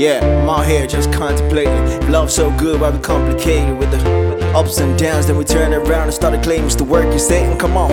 Yeah, I'm here just contemplating. Love so good, why we complicated with the ups and downs? Then we turn around and start to claim it's the work. You're saying, come on,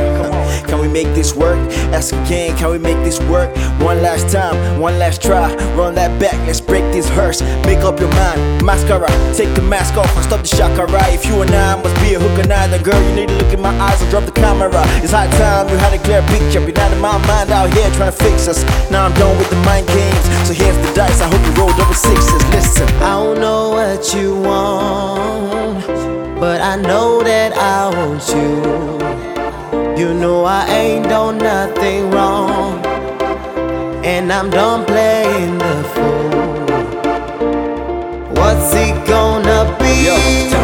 can we make this work? Ask again, can we make this work? One last time, one last try. Run that back, let's break this hearse. Make up your mind, mascara. Take the mask off and stop the shakara. If you and I must be a hook and eye, then girl, you need to look in my eyes and drop the camera. It's high time we had a clear picture. Been out of my mind out here trying to fix us. Now I'm done with the mind games. So here's the dice. I hope you roll double sixes. Listen. I don't know what you want, but I know that I want you. You know I ain't done nothing wrong, and I'm done playing the fool. What's it gonna be? Yo,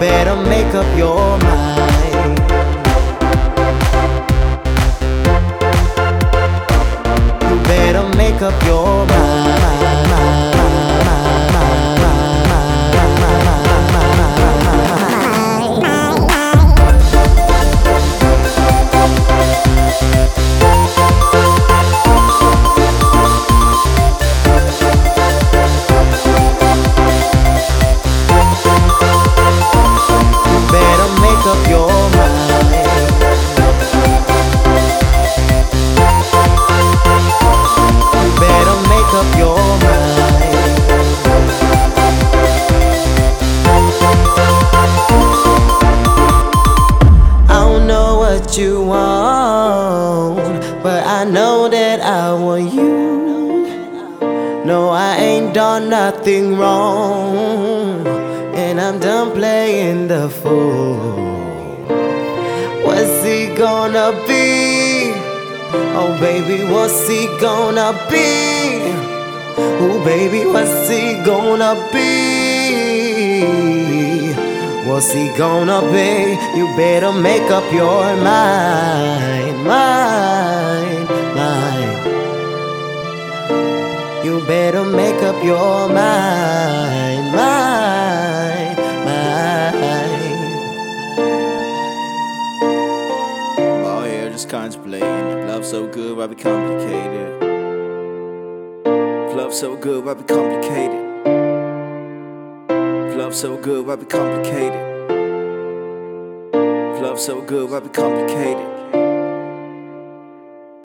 better make up your mind. You better make up your mind. I know that I want you. No, I ain't done nothing wrong, and I'm done playing the fool. What's he gonna be? Oh, baby, what's he gonna be? Oh, baby, what's he gonna be? What's he gonna be? You better make up your mind, mind. You better make up your mind, mind, mind. Oh yeah, just contemplating. Love so good, why be complicated? Love so good, why be complicated? Love so good, why be complicated? Love so good, why be complicated?